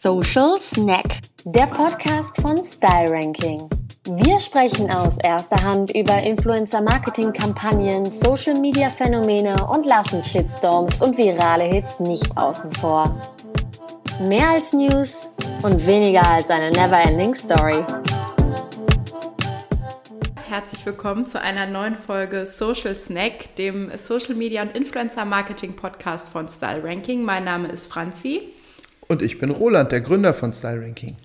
Social Snack, der Podcast von Style Ranking. Wir sprechen aus erster Hand über Influencer-Marketing-Kampagnen, Social-Media-Phänomene und lassen Shitstorms und virale Hits nicht außen vor. Mehr als News und weniger als eine never-ending Story. Herzlich willkommen zu einer neuen Folge Social Snack, dem Social Media und Influencer Marketing Podcast von Style Ranking. Mein Name ist Franzi. Und ich bin Roland, der Gründer von Style Ranking.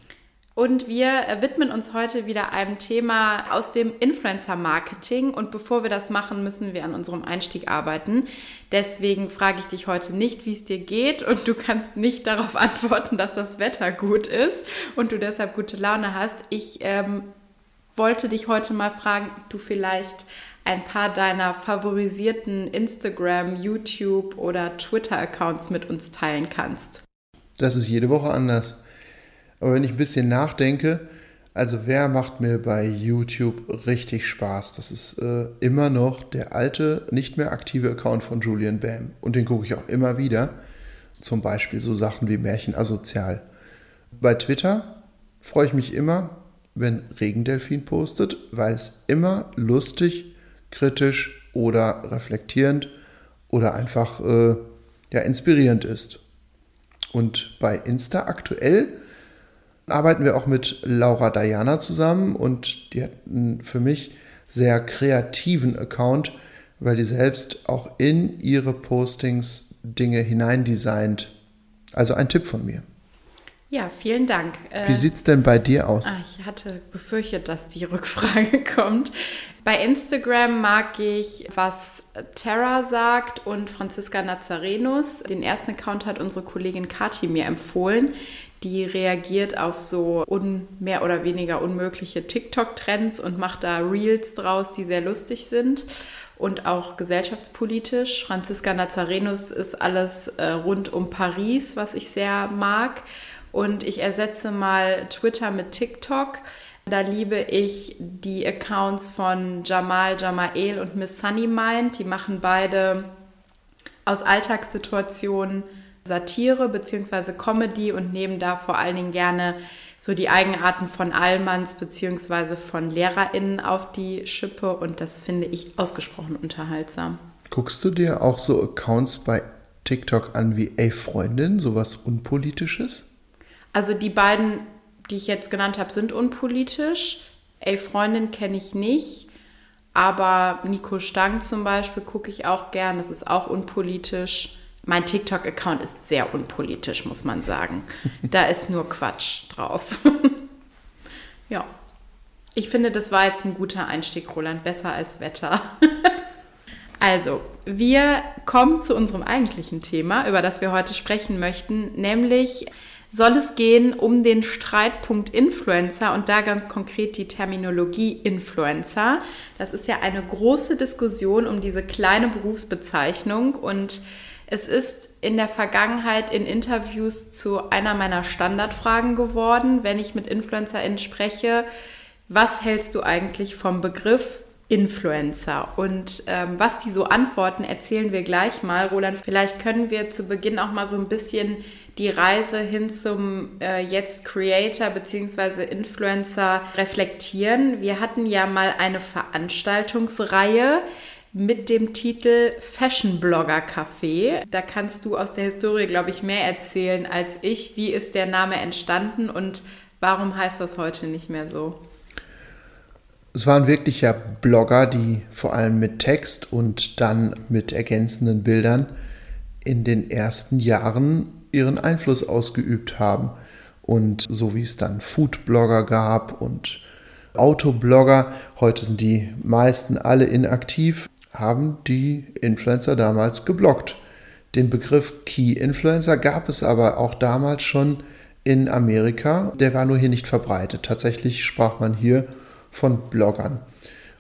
Und wir widmen uns heute wieder einem Thema aus dem Influencer-Marketing. Und bevor wir das machen, müssen wir an unserem Einstieg arbeiten. Deswegen frage ich dich heute nicht, wie es dir geht. Und du kannst nicht darauf antworten, dass das Wetter gut ist und du deshalb gute Laune hast. Ich ähm, wollte dich heute mal fragen, ob du vielleicht ein paar deiner favorisierten Instagram, YouTube oder Twitter-Accounts mit uns teilen kannst. Das ist jede Woche anders. Aber wenn ich ein bisschen nachdenke, also wer macht mir bei YouTube richtig Spaß? Das ist äh, immer noch der alte, nicht mehr aktive Account von Julian Bam. Und den gucke ich auch immer wieder. Zum Beispiel so Sachen wie Märchen asozial. Bei Twitter freue ich mich immer, wenn Regendelfin postet, weil es immer lustig, kritisch oder reflektierend oder einfach äh, ja, inspirierend ist. Und bei Insta aktuell arbeiten wir auch mit Laura Diana zusammen und die hat einen für mich sehr kreativen Account, weil die selbst auch in ihre Postings Dinge hineindesignt. Also ein Tipp von mir. Ja, vielen Dank. Wie sieht es denn bei dir aus? Ah, ich hatte befürchtet, dass die Rückfrage kommt. Bei Instagram mag ich, was Terra sagt und Franziska Nazarenus. Den ersten Account hat unsere Kollegin Kati mir empfohlen. Die reagiert auf so un, mehr oder weniger unmögliche TikTok-Trends und macht da Reels draus, die sehr lustig sind und auch gesellschaftspolitisch. Franziska Nazarenus ist alles äh, rund um Paris, was ich sehr mag. Und ich ersetze mal Twitter mit TikTok. Da liebe ich die Accounts von Jamal Jamael und Miss Sunny Mind. Die machen beide aus Alltagssituationen Satire bzw. Comedy und nehmen da vor allen Dingen gerne so die Eigenarten von Allmanns bzw. von LehrerInnen auf die Schippe und das finde ich ausgesprochen unterhaltsam. Guckst du dir auch so Accounts bei TikTok an wie Ey Freundin, sowas Unpolitisches? Also die beiden, die ich jetzt genannt habe, sind unpolitisch. Ey Freundin kenne ich nicht. Aber Nico Stang zum Beispiel gucke ich auch gern. Das ist auch unpolitisch. Mein TikTok-Account ist sehr unpolitisch, muss man sagen. Da ist nur Quatsch drauf. ja. Ich finde, das war jetzt ein guter Einstieg, Roland. Besser als Wetter. also, wir kommen zu unserem eigentlichen Thema, über das wir heute sprechen möchten, nämlich soll es gehen um den Streitpunkt Influencer und da ganz konkret die Terminologie Influencer. Das ist ja eine große Diskussion um diese kleine Berufsbezeichnung und es ist in der Vergangenheit in Interviews zu einer meiner Standardfragen geworden, wenn ich mit InfluencerInnen spreche. Was hältst du eigentlich vom Begriff Influencer? Und ähm, was die so antworten, erzählen wir gleich mal. Roland, vielleicht können wir zu Beginn auch mal so ein bisschen die Reise hin zum äh, jetzt Creator bzw. Influencer reflektieren. Wir hatten ja mal eine Veranstaltungsreihe mit dem Titel Fashion Blogger Café. Da kannst du aus der Historie, glaube ich, mehr erzählen als ich. Wie ist der Name entstanden und warum heißt das heute nicht mehr so? Es waren wirklich ja Blogger, die vor allem mit Text und dann mit ergänzenden Bildern in den ersten Jahren ihren Einfluss ausgeübt haben. Und so wie es dann Food-Blogger gab und Autoblogger, heute sind die meisten alle inaktiv, haben die Influencer damals geblockt. Den Begriff Key Influencer gab es aber auch damals schon in Amerika. Der war nur hier nicht verbreitet. Tatsächlich sprach man hier von Bloggern.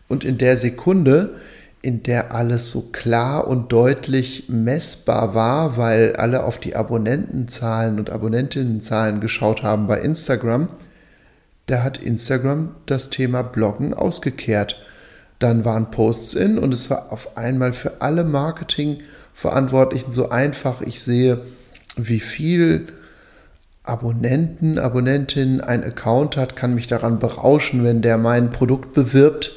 Und in der Sekunde, in der alles so klar und deutlich messbar war, weil alle auf die Abonnentenzahlen und Abonnentinnenzahlen geschaut haben bei Instagram, da hat Instagram das Thema Bloggen ausgekehrt dann waren Posts in und es war auf einmal für alle Marketingverantwortlichen so einfach. Ich sehe, wie viel Abonnenten, Abonnentin einen Account hat, kann mich daran berauschen, wenn der mein Produkt bewirbt.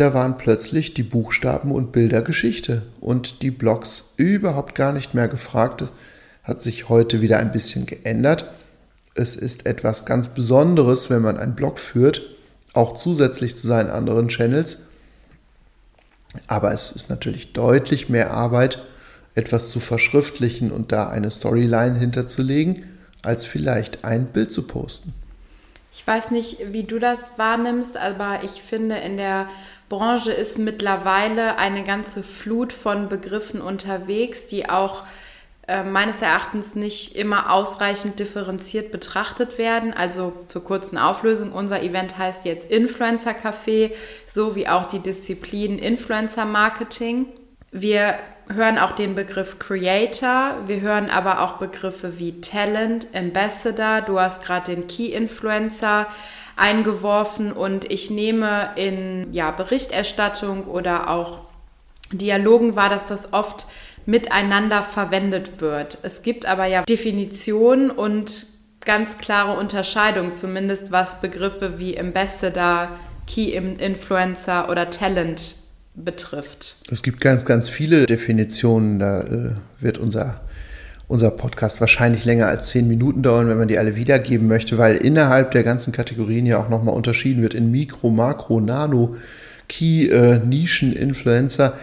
Da waren plötzlich die Buchstaben und Bilder Geschichte und die Blogs überhaupt gar nicht mehr gefragt. Das hat sich heute wieder ein bisschen geändert. Es ist etwas ganz Besonderes, wenn man einen Blog führt, auch zusätzlich zu seinen anderen Channels. Aber es ist natürlich deutlich mehr Arbeit, etwas zu verschriftlichen und da eine Storyline hinterzulegen als vielleicht ein Bild zu posten. Ich weiß nicht, wie du das wahrnimmst, aber ich finde, in der Branche ist mittlerweile eine ganze Flut von Begriffen unterwegs, die auch äh, meines Erachtens nicht immer ausreichend differenziert betrachtet werden. Also zur kurzen Auflösung, unser Event heißt jetzt Influencer Café, so wie auch die Disziplin Influencer Marketing. Wir hören auch den Begriff Creator, wir hören aber auch Begriffe wie Talent, Ambassador, du hast gerade den Key Influencer eingeworfen und ich nehme in ja, Berichterstattung oder auch Dialogen wahr, dass das oft miteinander verwendet wird. Es gibt aber ja Definitionen und ganz klare Unterscheidungen, zumindest was Begriffe wie Ambassador, Key Influencer oder Talent betrifft. Es gibt ganz, ganz viele Definitionen. Da äh, wird unser, unser Podcast wahrscheinlich länger als zehn Minuten dauern, wenn man die alle wiedergeben möchte, weil innerhalb der ganzen Kategorien ja auch nochmal unterschieden wird in Mikro, Makro, Nano, Key, äh, Nischen, Influencer.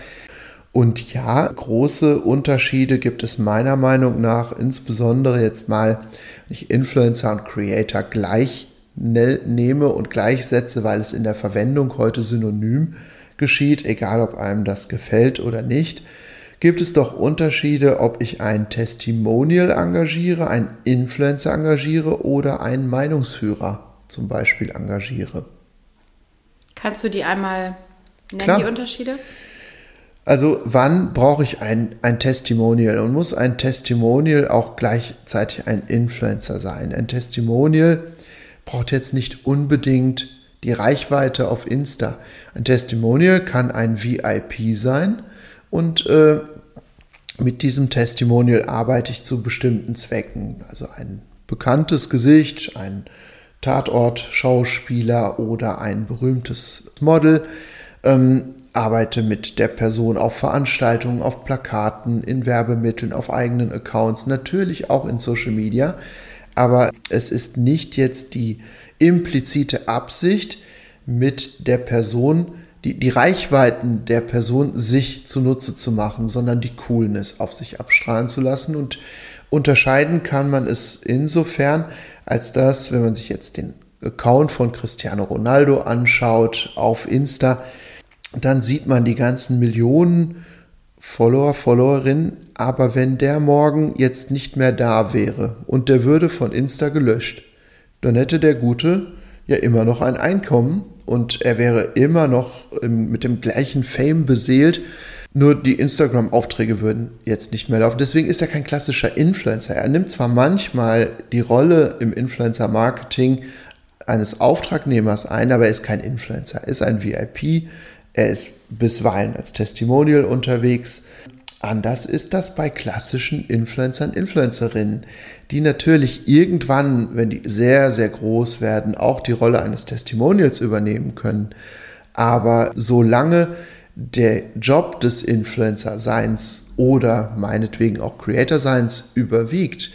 Und ja, große Unterschiede gibt es meiner Meinung nach, insbesondere jetzt mal, wenn ich Influencer und Creator gleich ne-, nehme und gleichsetze, weil es in der Verwendung heute synonym ist geschieht, egal ob einem das gefällt oder nicht, gibt es doch Unterschiede, ob ich ein Testimonial engagiere, ein Influencer engagiere oder einen Meinungsführer zum Beispiel engagiere. Kannst du die einmal nennen, Klar. die Unterschiede? Also wann brauche ich ein, ein Testimonial und muss ein Testimonial auch gleichzeitig ein Influencer sein? Ein Testimonial braucht jetzt nicht unbedingt die Reichweite auf Insta. Ein Testimonial kann ein VIP sein und äh, mit diesem Testimonial arbeite ich zu bestimmten Zwecken. Also ein bekanntes Gesicht, ein Tatort-Schauspieler oder ein berühmtes Model. Ähm, arbeite mit der Person auf Veranstaltungen, auf Plakaten, in Werbemitteln, auf eigenen Accounts, natürlich auch in Social Media. Aber es ist nicht jetzt die implizite Absicht, mit der Person, die, die Reichweiten der Person sich zunutze zu machen, sondern die Coolness auf sich abstrahlen zu lassen. Und unterscheiden kann man es insofern, als dass, wenn man sich jetzt den Account von Cristiano Ronaldo anschaut auf Insta, dann sieht man die ganzen Millionen Follower, Followerinnen, aber wenn der morgen jetzt nicht mehr da wäre und der würde von Insta gelöscht, dann hätte der Gute ja immer noch ein Einkommen und er wäre immer noch mit dem gleichen Fame beseelt. Nur die Instagram-Aufträge würden jetzt nicht mehr laufen. Deswegen ist er kein klassischer Influencer. Er nimmt zwar manchmal die Rolle im Influencer-Marketing eines Auftragnehmers ein, aber er ist kein Influencer. Er ist ein VIP. Er ist bisweilen als Testimonial unterwegs. Anders ist das bei klassischen Influencern, Influencerinnen, die natürlich irgendwann, wenn die sehr, sehr groß werden, auch die Rolle eines Testimonials übernehmen können. Aber solange der Job des Influencer-Seins oder meinetwegen auch Creator-Seins überwiegt,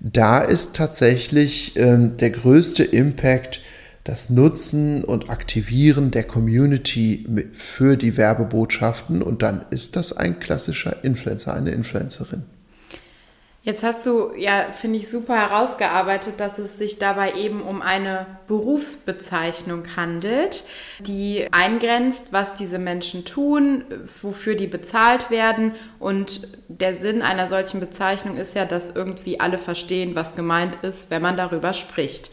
da ist tatsächlich ähm, der größte Impact das Nutzen und Aktivieren der Community für die Werbebotschaften und dann ist das ein klassischer Influencer, eine Influencerin. Jetzt hast du ja, finde ich, super herausgearbeitet, dass es sich dabei eben um eine Berufsbezeichnung handelt, die eingrenzt, was diese Menschen tun, wofür die bezahlt werden. Und der Sinn einer solchen Bezeichnung ist ja, dass irgendwie alle verstehen, was gemeint ist, wenn man darüber spricht.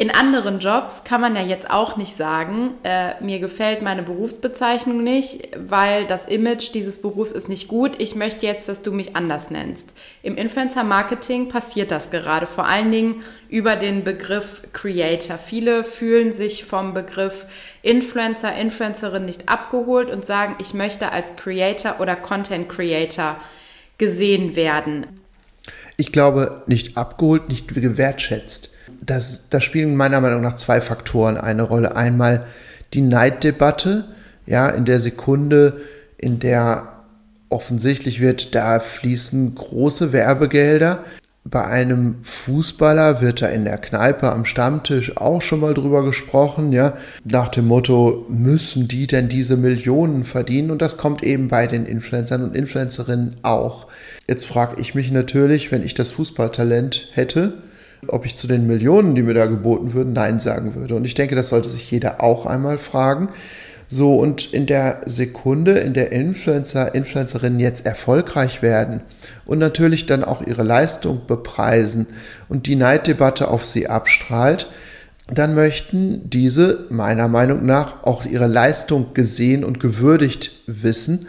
In anderen Jobs kann man ja jetzt auch nicht sagen, äh, mir gefällt meine Berufsbezeichnung nicht, weil das Image dieses Berufs ist nicht gut. Ich möchte jetzt, dass du mich anders nennst. Im Influencer Marketing passiert das gerade, vor allen Dingen über den Begriff Creator. Viele fühlen sich vom Begriff Influencer, Influencerin nicht abgeholt und sagen, ich möchte als Creator oder Content Creator gesehen werden. ich glaube, nicht abgeholt, nicht gewertschätzt. Das, da spielen meiner Meinung nach zwei Faktoren eine Rolle. Einmal die Neiddebatte, ja, in der Sekunde, in der offensichtlich wird, da fließen große Werbegelder. Bei einem Fußballer wird da in der Kneipe am Stammtisch auch schon mal drüber gesprochen, ja, nach dem Motto, müssen die denn diese Millionen verdienen? Und das kommt eben bei den Influencern und Influencerinnen auch. Jetzt frage ich mich natürlich, wenn ich das Fußballtalent hätte, ob ich zu den Millionen, die mir da geboten würden, Nein sagen würde. Und ich denke, das sollte sich jeder auch einmal fragen. So, und in der Sekunde, in der Influencer, Influencerinnen jetzt erfolgreich werden und natürlich dann auch ihre Leistung bepreisen und die Neiddebatte auf sie abstrahlt, dann möchten diese meiner Meinung nach auch ihre Leistung gesehen und gewürdigt wissen.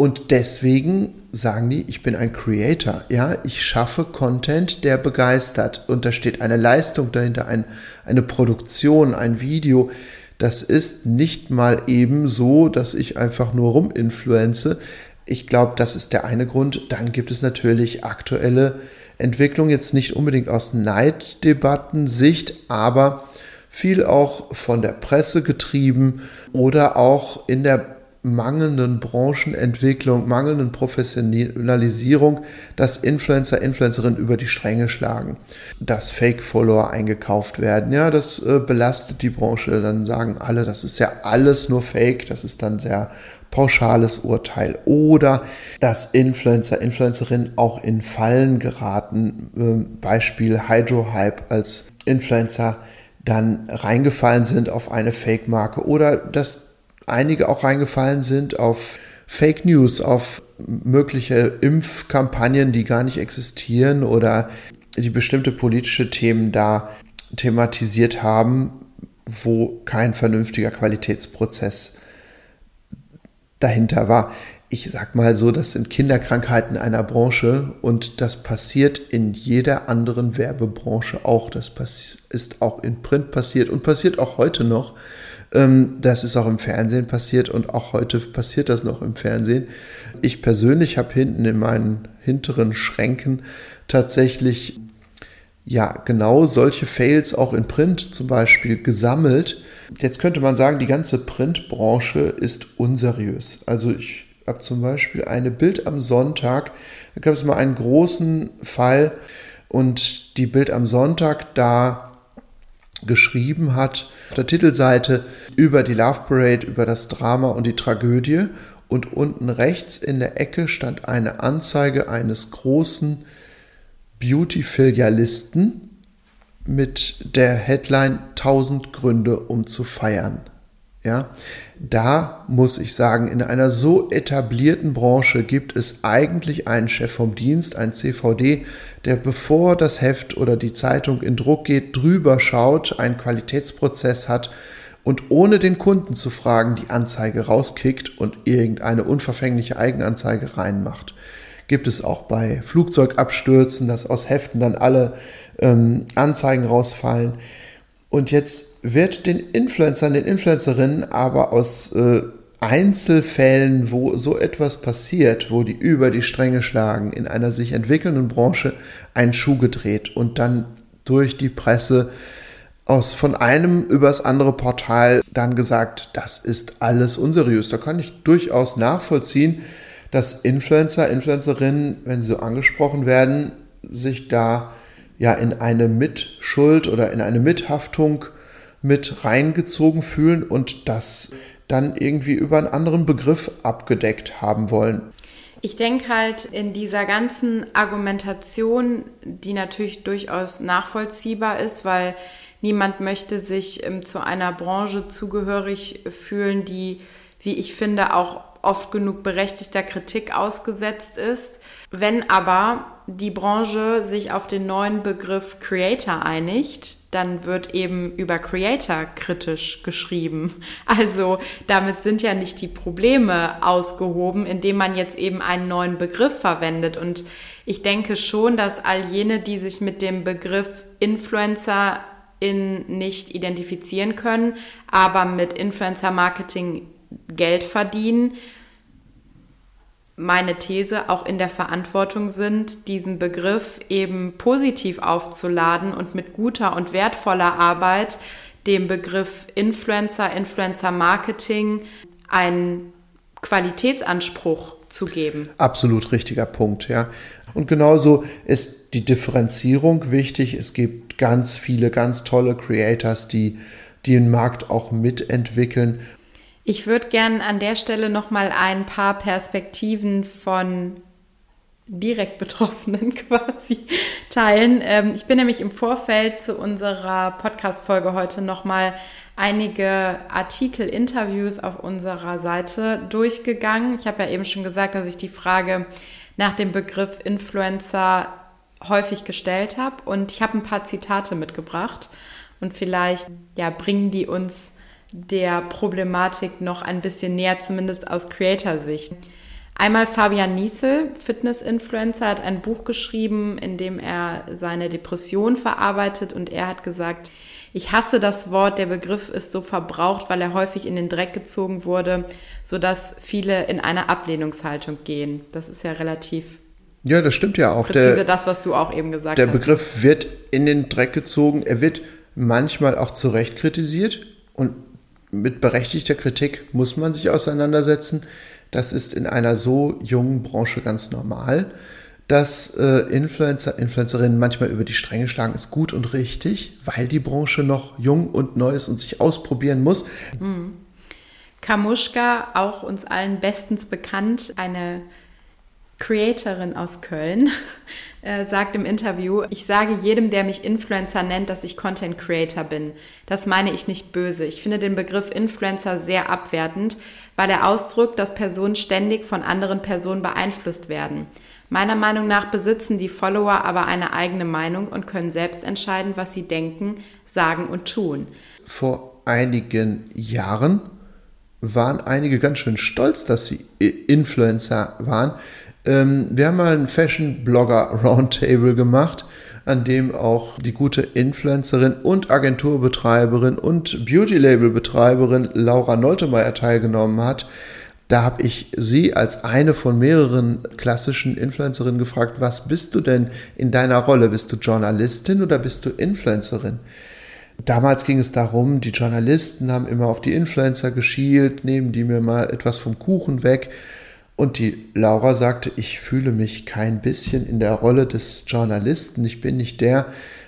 Und deswegen sagen die, ich bin ein Creator. Ja, ich schaffe Content, der begeistert. Und da steht eine Leistung dahinter, ein, eine Produktion, ein Video, das ist nicht mal eben so, dass ich einfach nur ruminfluenze. Ich glaube, das ist der eine Grund. Dann gibt es natürlich aktuelle Entwicklungen, jetzt nicht unbedingt aus Neiddebatten-Sicht, aber viel auch von der Presse getrieben oder auch in der mangelnden Branchenentwicklung, mangelnden Professionalisierung, dass Influencer, Influencerinnen über die Stränge schlagen, dass Fake-Follower eingekauft werden. Ja, das äh, belastet die Branche. Dann sagen alle, das ist ja alles nur Fake. Das ist dann sehr pauschales Urteil. Oder dass Influencer, Influencerinnen auch in Fallen geraten. Ähm, Beispiel Hydro-Hype als Influencer dann reingefallen sind auf eine Fake-Marke oder dass einige auch reingefallen sind auf Fake News, auf mögliche Impfkampagnen, die gar nicht existieren oder die bestimmte politische Themen da thematisiert haben, wo kein vernünftiger Qualitätsprozess dahinter war. Ich sag mal so, das sind Kinderkrankheiten einer Branche und das passiert in jeder anderen Werbebranche auch. Das ist auch in Print passiert und passiert auch heute noch. Ähm, das ist auch im Fernsehen passiert und auch heute passiert das noch im Fernsehen. Ich persönlich habe hinten in meinen hinteren Schränken tatsächlich ja genau solche Fails auch in Print zum Beispiel gesammelt. Jetzt könnte man sagen, die ganze Printbranche ist unseriös. Also ich habe zum Beispiel eine Bild am Sonntag, da gab es mal einen großen Fall und die Bild am Sonntag da geschrieben hat, auf der Titelseite über die Love Parade, über das Drama und die Tragödie. Und unten rechts in der Ecke stand eine Anzeige eines großen Beauty-Filialisten mit der Headline 1000 Gründe, um zu feiern. Ja, da muss ich sagen, in einer so etablierten Branche gibt es eigentlich einen Chef vom Dienst, ein CVD, der bevor das Heft oder die Zeitung in Druck geht, drüber schaut, einen Qualitätsprozess hat und ohne den Kunden zu fragen, die Anzeige rauskickt und irgendeine unverfängliche Eigenanzeige reinmacht. Gibt es auch bei Flugzeugabstürzen, dass aus Heften dann alle ähm, Anzeigen rausfallen. Und jetzt wird den Influencern, den Influencerinnen aber aus äh, Einzelfällen, wo so etwas passiert, wo die über die Stränge schlagen, in einer sich entwickelnden Branche ein Schuh gedreht und dann durch die Presse aus von einem übers andere Portal dann gesagt, das ist alles unseriös. Da kann ich durchaus nachvollziehen, dass Influencer, Influencerinnen, wenn sie so angesprochen werden, sich da ja in eine Mitschuld oder in eine Mithaftung mit reingezogen fühlen und das dann irgendwie über einen anderen Begriff abgedeckt haben wollen. Ich denke halt in dieser ganzen Argumentation, die natürlich durchaus nachvollziehbar ist, weil niemand möchte sich ähm, zu einer Branche zugehörig fühlen, die, wie ich finde, auch oft genug berechtigter Kritik ausgesetzt ist. Wenn aber die Branche sich auf den neuen Begriff Creator einigt, dann wird eben über Creator kritisch geschrieben. Also damit sind ja nicht die Probleme ausgehoben, indem man jetzt eben einen neuen Begriff verwendet. Und ich denke schon, dass all jene, die sich mit dem Begriff Influencer in nicht identifizieren können, aber mit Influencer Marketing Geld verdienen, meine These, auch in der Verantwortung sind, diesen Begriff eben positiv aufzuladen und mit guter und wertvoller Arbeit dem Begriff Influencer, Influencer Marketing einen Qualitätsanspruch zu geben. Absolut richtiger Punkt, ja. Und genauso ist die Differenzierung wichtig. Es gibt ganz viele, ganz tolle Creators, die, die den Markt auch mitentwickeln. Ich würde gerne an der Stelle nochmal ein paar Perspektiven von direkt Betroffenen quasi teilen. Ähm, ich bin nämlich im Vorfeld zu unserer Podcast-Folge heute nochmal einige Artikel, Interviews auf unserer Seite durchgegangen. Ich habe ja eben schon gesagt, dass ich die Frage nach dem Begriff Influencer häufig gestellt habe und ich habe ein paar Zitate mitgebracht und vielleicht ja bringen die uns der Problematik noch ein bisschen näher, zumindest aus Creator-Sicht. Einmal Fabian Niesel, Fitness-Influencer, hat ein Buch geschrieben, in dem er seine Depression verarbeitet und er hat gesagt, ich hasse das Wort, der Begriff ist so verbraucht, weil er häufig in den Dreck gezogen wurde, sodass viele in eine Ablehnungshaltung gehen. Das ist ja relativ ja, das stimmt ja auch. Präzise der, das, was du auch eben gesagt der hast. Der Begriff wird in den Dreck gezogen. Er wird manchmal auch zu Recht kritisiert und mit berechtigter Kritik muss man sich auseinandersetzen. Das ist in einer so jungen Branche ganz normal. Dass äh, Influencer, Influencerinnen manchmal über die Stränge schlagen, ist gut und richtig, weil die Branche noch jung und neu ist und sich ausprobieren muss. Mhm. Kamuschka, auch uns allen bestens bekannt, eine Creatorin aus Köln, äh, sagt im Interview, ich sage jedem, der mich Influencer nennt, dass ich Content Creator bin. Das meine ich nicht böse. Ich finde den Begriff Influencer sehr abwertend, weil er ausdrückt, dass Personen ständig von anderen Personen beeinflusst werden. Meiner Meinung nach besitzen die Follower aber eine eigene Meinung und können selbst entscheiden, was sie denken, sagen und tun. Vor einigen Jahren waren einige ganz schön stolz, dass sie Influencer waren. Ähm, wir haben mal ein Fashion-Blogger Roundtable gemacht, an dem auch die gute Influencerin und Agenturbetreiberin und Beauty-Label-Betreiberin Laura Noltemeyer teilgenommen hat. Da habe ich sie als eine von mehreren klassischen Influencerinnen gefragt, was bist du denn in deiner Rolle? Bist du Journalistin oder bist du Influencerin? Damals ging es darum, die Journalisten haben immer auf die Influencer geschielt, nehmen die mir mal etwas vom Kuchen weg. Und die Laura sagte, ich fühle mich kein bisschen in der Rolle des Journalisten. Ich bin nicht der,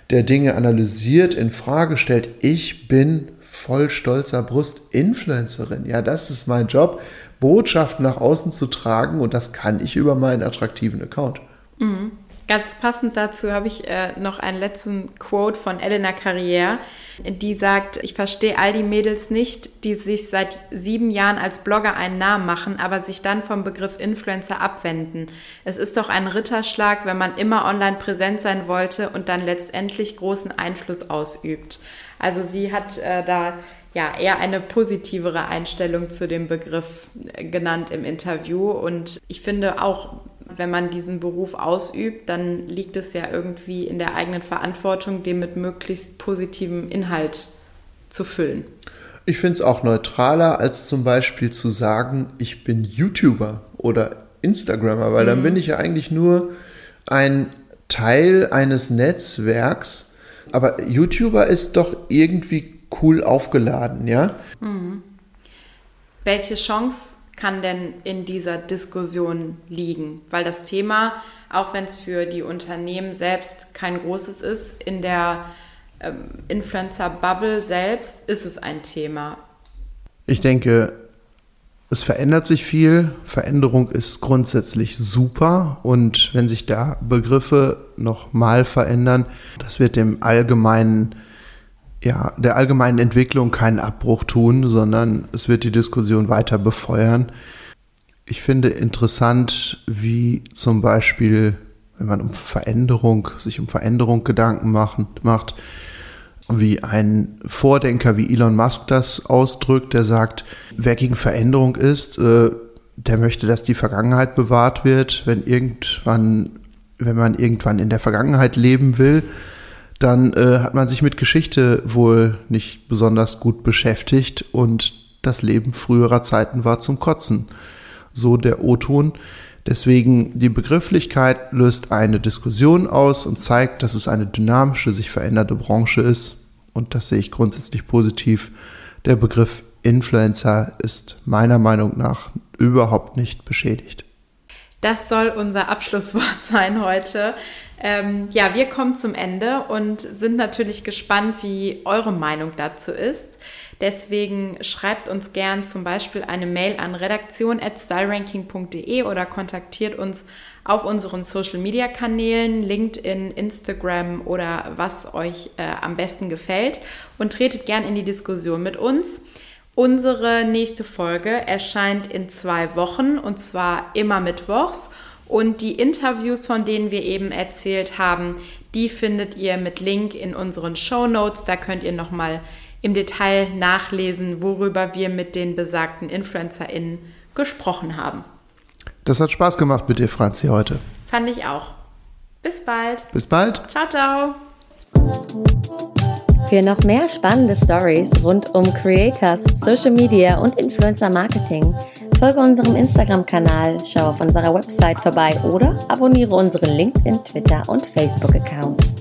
der Dinge analysiert, in Frage stellt. Ich bin voll stolzer Brust Influencerin. Ja, das ist mein Job, Botschaften nach außen zu tragen und das kann ich über meinen attraktiven Account. Mhm. Ganz passend dazu habe ich äh, noch einen letzten Quote von Elena Carrière, die sagt, ich verstehe all die Mädels nicht, die sich seit sieben Jahren als Blogger einen Namen machen, aber sich dann vom Begriff Influencer abwenden. Es ist doch ein Ritterschlag, wenn man immer online präsent sein wollte und dann letztendlich großen Einfluss ausübt. Also sie hat äh, da ja eher eine positivere Einstellung zu dem Begriff äh, genannt im Interview und ich finde auch wenn man diesen Beruf ausübt, dann liegt es ja irgendwie in der eigenen Verantwortung, den mit möglichst positivem Inhalt zu füllen. Ich finde es auch neutraler, als zum Beispiel zu sagen, ich bin YouTuber oder Instagrammer, weil mhm. dann bin ich ja eigentlich nur ein Teil eines Netzwerks. Aber YouTuber ist doch irgendwie cool aufgeladen, ja? Mhm. Welche Chance kann denn in dieser Diskussion liegen? Weil das Thema, auch wenn es für die Unternehmen selbst kein großes ist, in der ähm, Influencer-Bubble selbst ist es ein Thema. Ich denke, es verändert sich viel. Veränderung ist grundsätzlich super. Und wenn sich da Begriffe nochmal verändern, das wird dem allgemeinen ja, der allgemeinen Entwicklung keinen Abbruch tun, sondern es wird die Diskussion weiter befeuern. Ich finde interessant, wie zum Beispiel, wenn man um Veränderung, sich um Veränderung Gedanken machen, macht, wie ein Vordenker wie Elon Musk das ausdrückt, der sagt, wer gegen Veränderung ist, äh, der möchte, dass die Vergangenheit bewahrt wird. Wenn irgendwann, wenn man irgendwann in der Vergangenheit leben will, dann äh, hat man sich mit Geschichte wohl nicht besonders gut beschäftigt und das Leben früherer Zeiten war zum Kotzen. So der O-Ton. Deswegen die Begrifflichkeit löst eine Diskussion aus und zeigt, dass es eine dynamische, sich veränderte Branche ist. Und das sehe ich grundsätzlich positiv. Der Begriff Influencer ist meiner Meinung nach überhaupt nicht beschädigt. Das soll unser Abschlusswort sein heute. Ähm, ja, wir kommen zum Ende und sind natürlich gespannt, wie eure Meinung dazu ist. Deswegen schreibt uns gern zum Beispiel eine Mail an redaktion.styleranking.de oder kontaktiert uns auf unseren Social Media Kanälen, LinkedIn, Instagram oder was euch äh, am besten gefällt und tretet gern in die Diskussion mit uns. Unsere nächste Folge erscheint in zwei Wochen und zwar immer mittwochs. Und die Interviews, von denen wir eben erzählt haben, die findet ihr mit Link in unseren Show Notes. Da könnt ihr nochmal im Detail nachlesen, worüber wir mit den besagten InfluencerInnen gesprochen haben. Das hat Spaß gemacht mit dir, Franzi, heute. Fand ich auch. Bis bald. Bis bald. Ciao, ciao. Für noch mehr spannende Stories rund um Creators, Social Media und Influencer Marketing folge unserem Instagram-Kanal, schau auf unserer Website vorbei oder abonniere unseren LinkedIn, Twitter und Facebook-Account.